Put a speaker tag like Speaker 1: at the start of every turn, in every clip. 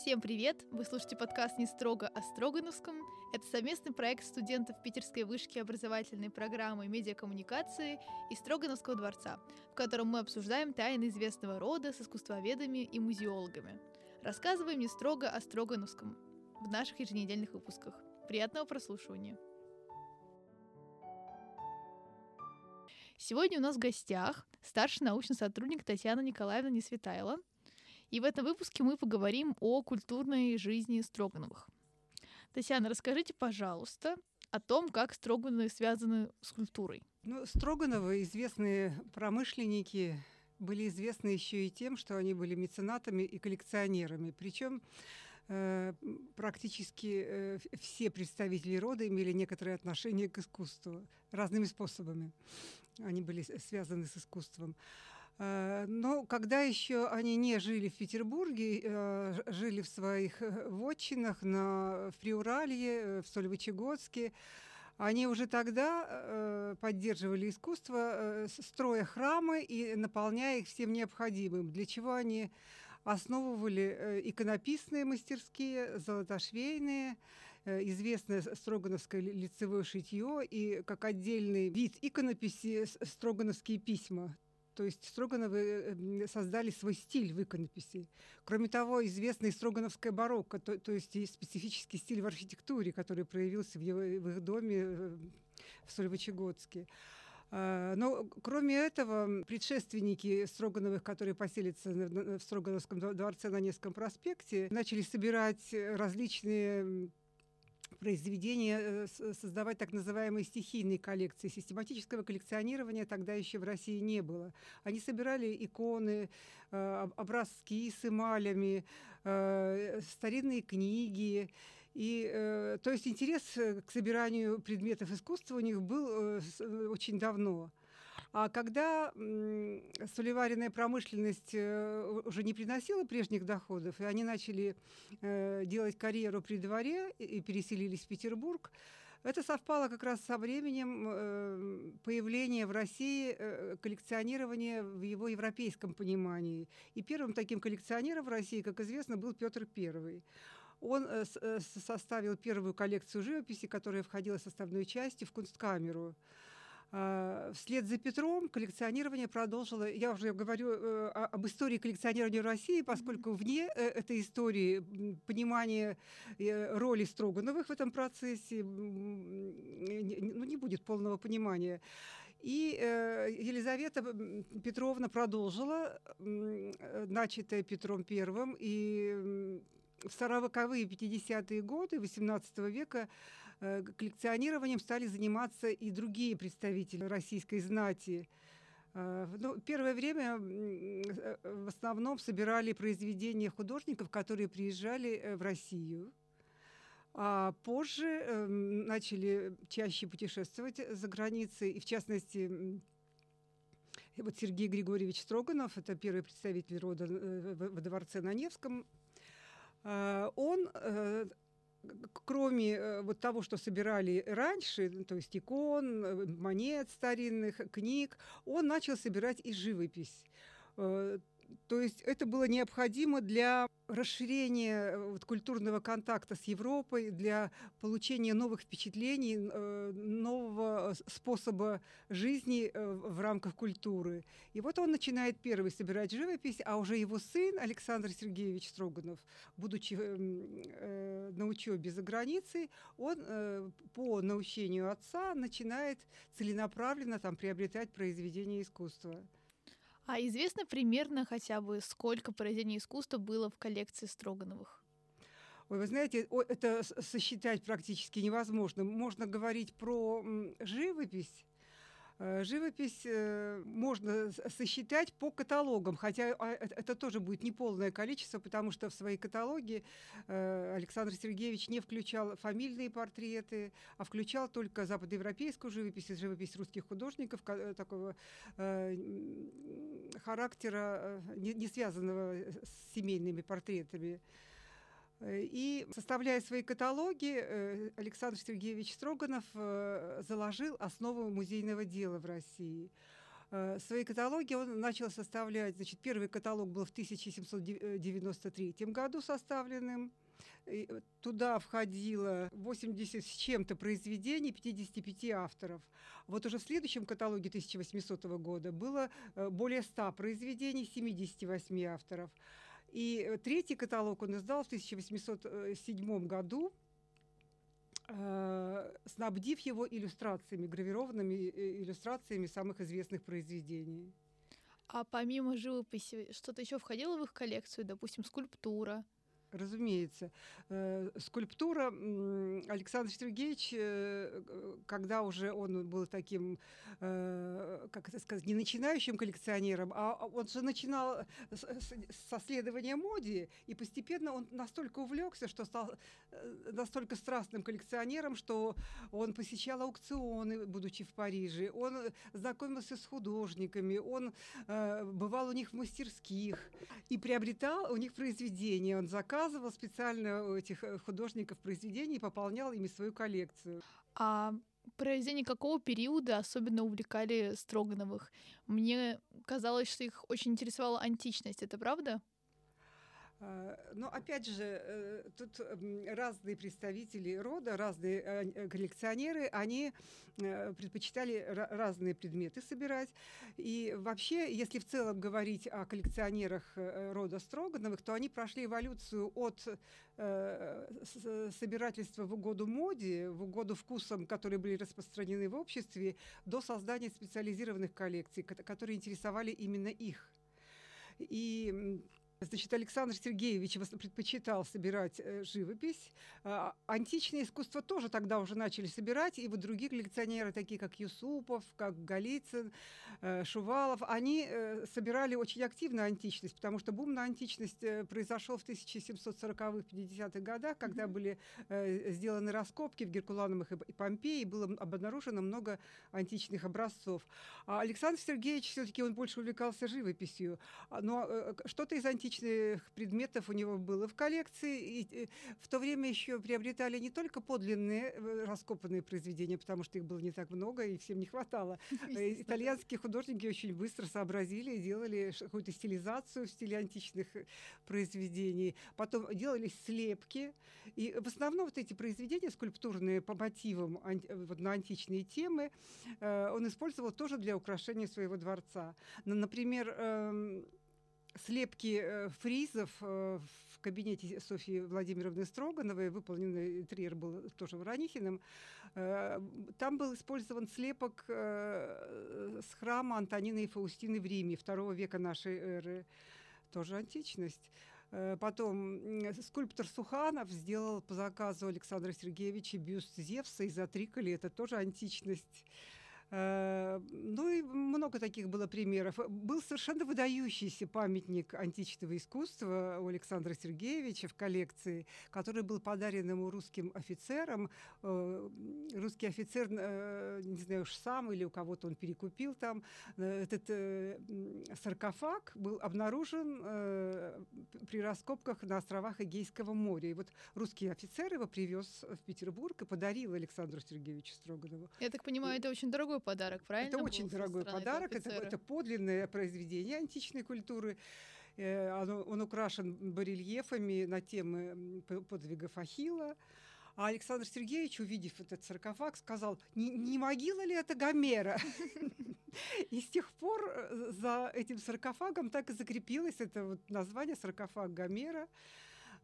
Speaker 1: Всем привет! Вы слушаете подкаст «Не строго о Строгановском». Это совместный проект студентов Питерской вышки образовательной программы медиакоммуникации и Строгановского дворца, в котором мы обсуждаем тайны известного рода с искусствоведами и музеологами. Рассказываем не строго о Строгановском в наших еженедельных выпусках. Приятного прослушивания! Сегодня у нас в гостях старший научный сотрудник Татьяна Николаевна Несветайло — и в этом выпуске мы поговорим о культурной жизни Строгановых. Татьяна, расскажите, пожалуйста, о том, как Строгановы связаны с культурой.
Speaker 2: Ну, Строгановы известные промышленники, были известны еще и тем, что они были меценатами и коллекционерами. Причем э, практически э, все представители рода имели некоторое отношение к искусству разными способами. Они были связаны с искусством. Но когда еще они не жили в Петербурге, э, жили в своих э, вотчинах на, в Приуралье, в Сольвычегодске, они уже тогда поддерживали искусство, строя храмы и наполняя их всем необходимым, для чего они основывали иконописные мастерские, золотошвейные, известное строгановское лицевое шитье и как отдельный вид иконописи строгановские письма. То есть Строгановы э, создали свой стиль в иконописи. Кроме того, известный строгановская барокко, то, то есть и специфический стиль в архитектуре, который проявился в, его, в их доме э, в Сольвычегодске. А, но кроме этого, предшественники Строгановых, которые поселятся в Строгановском дворце на Невском проспекте, начали собирать различные произведения, э, создавать так называемые стихийные коллекции. Систематического коллекционирования тогда еще в России не было. Они собирали иконы, э, образки с эмалями, э, старинные книги. И, то есть интерес к собиранию предметов искусства у них был очень давно. А когда солеваренная промышленность э, уже не приносила прежних доходов, и они начали э, делать карьеру при дворе и переселились в Петербург, это совпало как раз со временем э, появления в России коллекционирования в его европейском понимании. И первым таким коллекционером в России, как известно, был Петр I. Он составил первую коллекцию живописи, которая входила составной частью в Кунсткамеру. А, вслед за Петром коллекционирование продолжило, я уже говорю э, об истории коллекционирования в России, поскольку вне э, этой истории понимание э, роли Строгановых в этом процессе ну, не будет полного понимания. И Елизавета Петровна продолжила начатое Петром Первым, и в 40-е 50-е годы XVIII века коллекционированием стали заниматься и другие представители российской знати. Э, ну, первое время э, в основном собирали произведения художников, которые приезжали в Россию. А позже э, начали чаще путешествовать за границей, и в частности вот Сергей Григорьевич Строганов, это первый представитель рода в дворце на Невском, Э, он э, кроме э, вот того, что собирали раньше, то есть икон, монет старинных, книг, он начал собирать и живопись. То есть это было необходимо для расширения э, вот, культурного контакта с Европой, для получения новых впечатлений, э, нового способа жизни э, в рамках культуры. И вот он начинает первый собирать живопись, а уже его сын Александр Сергеевич Строганов, будучи на учебе за границей, он по научению отца начинает целенаправленно там приобретать произведения искусства.
Speaker 1: А известно примерно хотя бы, сколько произведений искусства было в коллекции Строгановых?
Speaker 2: Ой, вы знаете, это сосчитать практически невозможно. Можно говорить про живопись, живопись э, можно сосчитать по каталогам, хотя а, это тоже будет неполное количество, потому что в свои каталоги э, Александр Сергеевич не включал фамильные портреты, а включал только западноевропейскую живопись и живопись русских художников такого характера, не связанного с семейными портретами. И составляя свои каталоги, э, Александр Сергеевич Строганов э, заложил основу музейного дела в России. Э, свои каталоги он начал составлять, значит, первый каталог был в 1793 году составленным. И туда входило 80 с чем-то произведений 55 авторов. Вот уже в следующем каталоге 1800 года было э, более 100 произведений 78 авторов. И э, третий каталог он издал в 1807 году, э, снабдив его иллюстрациями, гравированными иллюстрациями самых известных произведений.
Speaker 1: А помимо живописи, что-то еще входило в их коллекцию, допустим, скульптура?
Speaker 2: Разумеется. Э, скульптура Александр Сергеевич, э, когда уже он был таким, э, как это сказать, не начинающим коллекционером, а он же начинал со следования моде, и постепенно он настолько увлекся, что стал настолько страстным коллекционером, что он посещал аукционы, будучи в Париже, он знакомился с художниками, он бывал у них в мастерских и приобретал у них произведения, он заказывал заказывал специально у этих э, художников произведений и пополнял ими свою коллекцию.
Speaker 1: А произведения какого периода особенно увлекали Строгановых? Мне казалось, что их очень интересовала античность. Это правда?
Speaker 2: А, но опять же, э, тут разные представители рода, разные э, коллекционеры, они э, предпочитали разные предметы собирать. И вообще, если в целом говорить о коллекционерах рода Строгановых, то они прошли эволюцию от собирательства в угоду моде, в угоду вкусам, которые были распространены в обществе, до создания специализированных коллекций, которые интересовали именно их. И Значит, Александр Сергеевич предпочитал собирать э, живопись. А, античное искусство тоже тогда уже начали собирать, и вот другие коллекционеры, такие как Юсупов, как Голицын, э, Шувалов, они э, собирали очень активно античность, потому что бум на античность произошел в 1740-50-х годах, когда mm-hmm. были сделаны раскопки в Геркулановых и Помпеи, было обнаружено много античных образцов. А Александр Сергеевич все-таки он больше увлекался живописью, а, но что-то из античности античных предметов у него было в коллекции. И в то время еще приобретали не только подлинные э, раскопанные произведения, потому что их было не так много и всем не хватало. Э, итальянские художники очень быстро сообразили и делали какую-то стилизацию в стиле античных э, произведений. Потом делались слепки. И в основном вот эти произведения скульптурные по мотивам вот на античные темы он использовал тоже для украшения своего дворца. Например, эм, слепки э, фризов э, в кабинете Софьи Владимировны Строгановой, выполненный интерьер был тоже Воронихиным, э, там был использован слепок с храма Антонины и Фаустины в Риме II века нашей эры, тоже античность. Потом скульптор Суханов сделал по заказу Александра Сергеевича бюст Зевса из Атриколи, это тоже античность. Ну много таких было примеров. Был совершенно выдающийся памятник античного искусства у Александра Сергеевича в коллекции, который был подарен ему русским офицерам. Э, русский офицер, э, не знаю уж сам или у кого-то он перекупил там, этот саркофаг был обнаружен при раскопках на островах Эгейского моря. И вот русский офицер его привез в Петербург и подарил Александру Сергеевичу Строганову.
Speaker 1: Я так понимаю, это очень дорогой подарок, правильно?
Speaker 2: Это очень дорогой подарок, это, это подлинное произведение античной культуры. Э, оно, он украшен барельефами на темы подвигов Ахилла. А Александр Сергеевич, увидев этот саркофаг, сказал, не, не могила ли это Гомера? И с тех пор э, за этим саркофагом так и закрепилось это название саркофаг Гомера.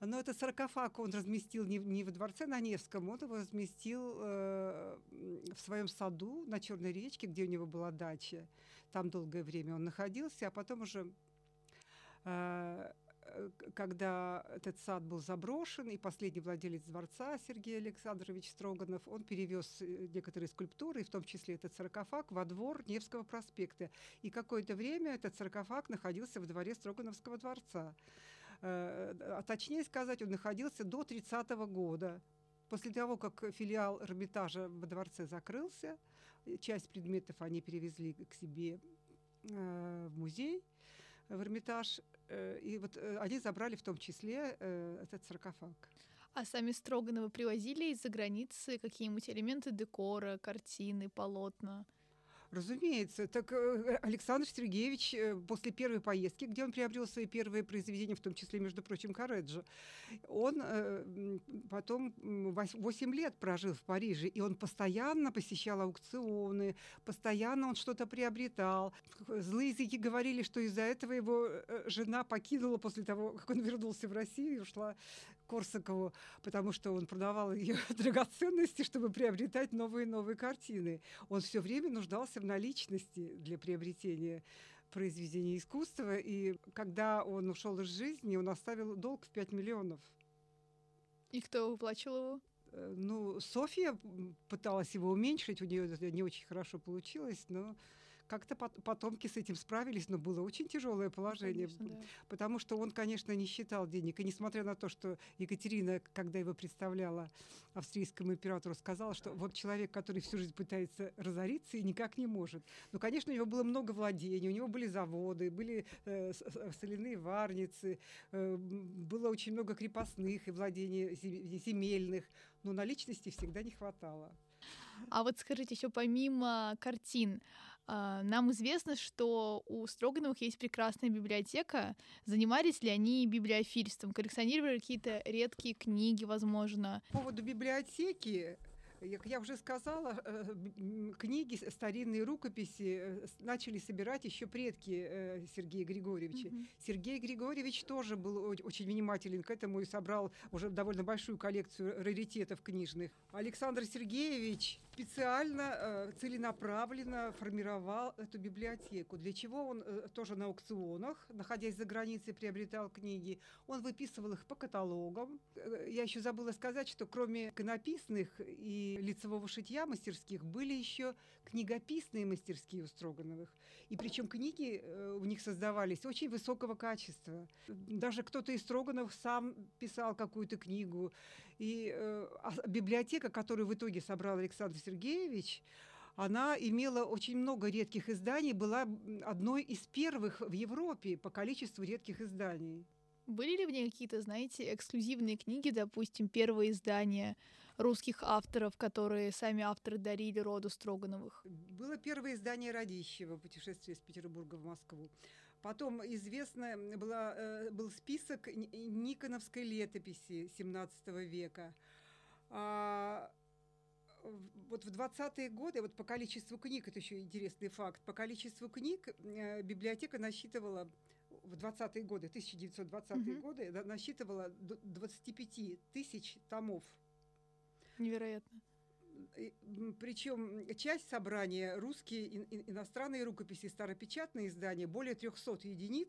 Speaker 2: Но этот саркофаг он разместил не, не во дворце на Невском, он его разместил э, в своем саду на Черной речке, где у него была дача. Там долгое время он находился, а потом уже э, когда этот сад был заброшен, и последний владелец дворца Сергей Александрович Строганов, он перевез э, некоторые скульптуры, в том числе этот саркофаг, во двор Невского проспекта. И какое-то время этот саркофаг находился в дворе Строгановского дворца. Э, а точнее сказать, он находился до 30 -го года. После того, как филиал Эрмитажа во дворце закрылся, часть предметов они перевезли к себе э, в музей, в Эрмитаж, э, и вот они забрали в том числе этот саркофаг.
Speaker 1: А сами Строгановы привозили из-за границы какие-нибудь элементы декора, картины, полотна?
Speaker 2: Разумеется. Так э, Александр Сергеевич э, после первой поездки, где он приобрел свои первые произведения, в том числе, между прочим, Кареджо, он э, потом 8 лет прожил в Париже, и он постоянно посещал аукционы, постоянно он что-то приобретал. Злые языки говорили, что из-за этого его жена покинула после того, как он вернулся в Россию и ушла Корсакову, потому что он продавал ее драгоценности, чтобы приобретать новые и новые картины. Он все время нуждался в наличности для приобретения произведений искусства. И когда он ушел из жизни, он оставил долг в 5 миллионов.
Speaker 1: И кто выплачивал его?
Speaker 2: Э, ну, Софья пыталась его уменьшить, у нее это не очень хорошо получилось, но как-то потомки с этим справились, но было очень тяжелое положение, конечно, да. потому что он, конечно, не считал денег. И несмотря на то, что Екатерина, когда его представляла австрийскому императору, сказала, что вот человек, который всю жизнь пытается разориться и никак не может. Ну, конечно, у него было много владений, у него были заводы, были э, э соляные варницы, э, было очень много крепостных и владений земельных, но наличности всегда не хватало.
Speaker 1: А вот скажите, еще помимо картин, нам известно, что у Строгановых есть прекрасная библиотека. Занимались ли они библиофильством? Коллекционировали какие-то редкие книги, возможно?
Speaker 2: По поводу библиотеки как я уже сказала, э, книги, старинные рукописи э, начали собирать еще предки э, Сергея Григорьевича. Mm-hmm. Сергей Григорьевич тоже был очень внимателен к этому и собрал уже довольно большую коллекцию раритетов книжных. Александр Сергеевич специально, целенаправленно формировал эту библиотеку. Для чего он тоже на аукционах, находясь за границей, приобретал книги. Он выписывал их по каталогам. Я еще забыла сказать, что кроме иконописных и лицевого шитья мастерских были еще книгописные мастерские у Строгановых. И причем книги э, у них создавались очень высокого качества. Даже кто-то из Строгановых сам писал какую-то книгу. И э, а библиотека, которую в итоге собрал Александр Сергеевич, она имела очень много редких изданий, была одной из первых в Европе по количеству редких изданий.
Speaker 1: Были ли в ней какие-то, знаете, эксклюзивные книги, допустим, первое издание русских авторов, которые сами авторы дарили роду Строгановых?
Speaker 2: Было первое издание Радищева «Путешествие из Петербурга в Москву». Потом известно была, э, был список Никоновской летописи XVII века. А вот в 20-е годы, вот по количеству книг, это еще интересный факт, по количеству книг э, библиотека насчитывала в 20-е годы, 1920-е mm-hmm. годы, насчитывала 25 тысяч томов
Speaker 1: Невероятно.
Speaker 2: Причем часть собрания русские иностранные рукописи, старопечатные издания, более 300 единиц,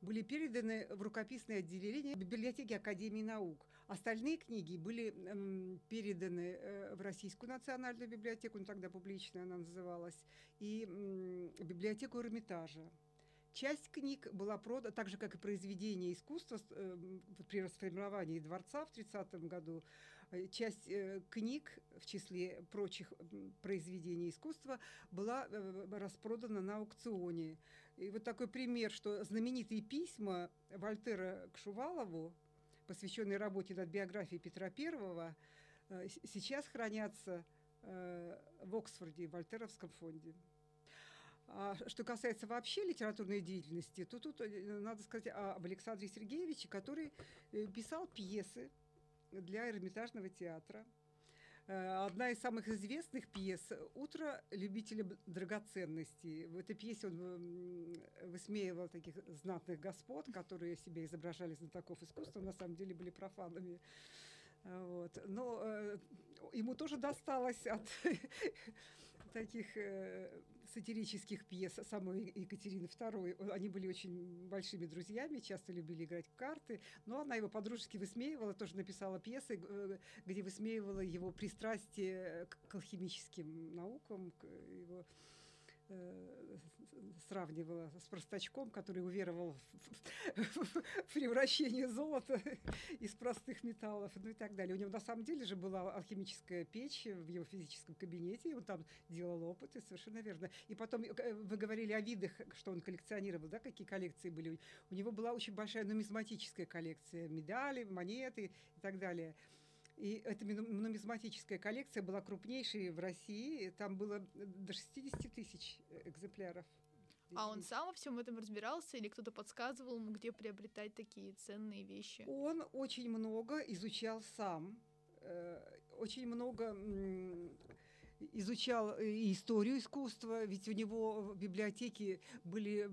Speaker 2: были переданы в рукописное отделение библиотеки Академии наук. Остальные книги были эм, переданы э, в Российскую национальную библиотеку, ну, тогда публичная она называлась, и э, библиотеку Эрмитажа. Часть книг была продана, так же, как и произведения искусства э, при расформировании дворца в 30 году, часть э, книг, в числе прочих произведений искусства, была э, распродана на аукционе. И вот такой пример, что знаменитые письма Вольтера к Шувалову, посвященные работе над биографией Петра I, сейчас хранятся в Оксфорде, в Вольтеровском фонде. А что касается вообще литературной деятельности, то тут надо сказать об Александре Сергеевиче, который писал пьесы, для Эрмитажного театра. Э, одна из самых известных пьес «Утро любителя драгоценностей». В этой пьесе он высмеивал таких знатных господ, которые себя изображали знатоков искусства, на самом деле были профанами. Вот. Но э, ему тоже досталось от таких э, сатирических пьес самой Екатерины II. Они были очень большими друзьями, часто любили играть в карты, но она его подружески высмеивала, тоже написала пьесы, э, где высмеивала его пристрастие к алхимическим наукам, к его Э, сравнивала с простачком, который уверовал в превращение золота из простых металлов, ну и так далее. У него на самом деле же была алхимическая печь в его физическом кабинете, и он там делал опыты, совершенно верно. И потом э, вы говорили о видах, что он коллекционировал, да, какие коллекции были. У него была очень большая нумизматическая коллекция, медали, монеты и так далее. И эта нумизматическая коллекция была крупнейшей в России. Там было до 60 тысяч экземпляров.
Speaker 1: А он сам во всем этом разбирался или кто-то подсказывал ему, где приобретать такие ценные вещи?
Speaker 2: Он очень много изучал сам, э, очень много изучал и историю искусства, ведь у него в библиотеке были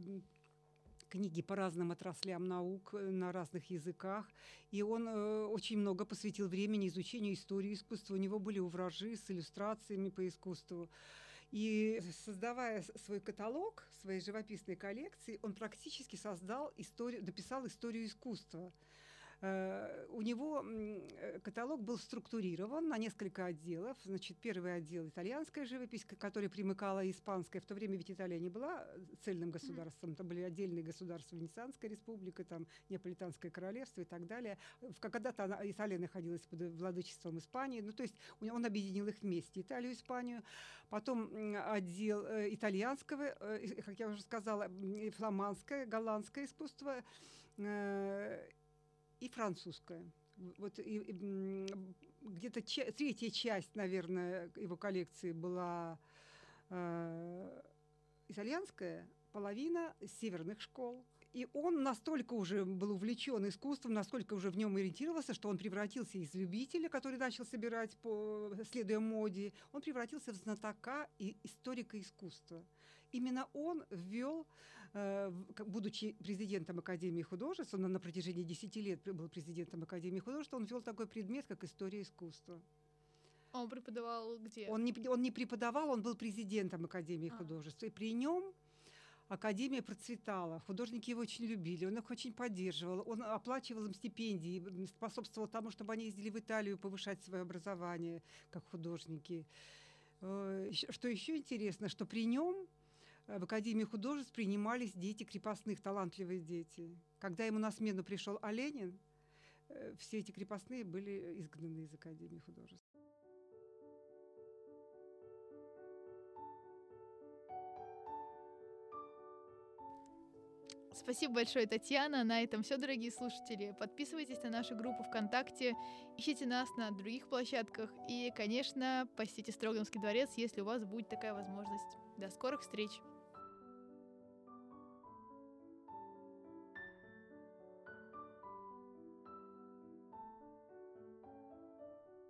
Speaker 2: книги по разным отраслям наук э, на разных языках. И он э, очень много посвятил времени изучению истории искусства. У него были увражи с иллюстрациями по искусству. И создавая свой каталог, своей живописной коллекции, он практически создал историю, написал историю искусства. Э, у него э, каталог был структурирован на несколько отделов. Значит, первый отдел – итальянская живопись, к которой примыкала испанская. В то время ведь Италия не была цельным государством. Там были отдельные государства, Венецианская республика, там Неаполитанское королевство и так далее. Когда-то Италия находилась под владычеством Испании. Ну, то есть он объединил их вместе, Италию и Испанию. Потом отдел э, итальянского, как я уже сказала, фламандское, голландское искусство и французская. Вот и, и, где-то ча- третья часть, наверное, его коллекции была э, итальянская, половина северных школ. И он настолько уже был увлечен искусством, настолько уже в нем ориентировался, что он превратился из любителя, который начал собирать, по, следуя моде, он превратился в знатока и историка искусства. Именно он ввел будучи президентом Академии художеств, он на протяжении 10 лет был президентом Академии художеств, он ввел такой предмет, как история искусства.
Speaker 1: А он преподавал где?
Speaker 2: Он не, он не преподавал, он был президентом Академии а. художеств. И при нем Академия процветала, художники его очень любили, он их очень поддерживал, он оплачивал им стипендии, способствовал тому, чтобы они ездили в Италию повышать свое образование как художники. Э, что еще интересно, что при нем Э, в Академии художеств принимались дети крепостных, талантливые дети. Когда ему на смену пришел Оленин, э, все эти крепостные были изгнаны из Академии художеств.
Speaker 1: Спасибо большое, Татьяна. На этом все, дорогие слушатели. Подписывайтесь на нашу группу ВКонтакте, ищите нас на других площадках и, конечно, посетите Строгановский дворец, если у вас будет такая возможность. До скорых встреч!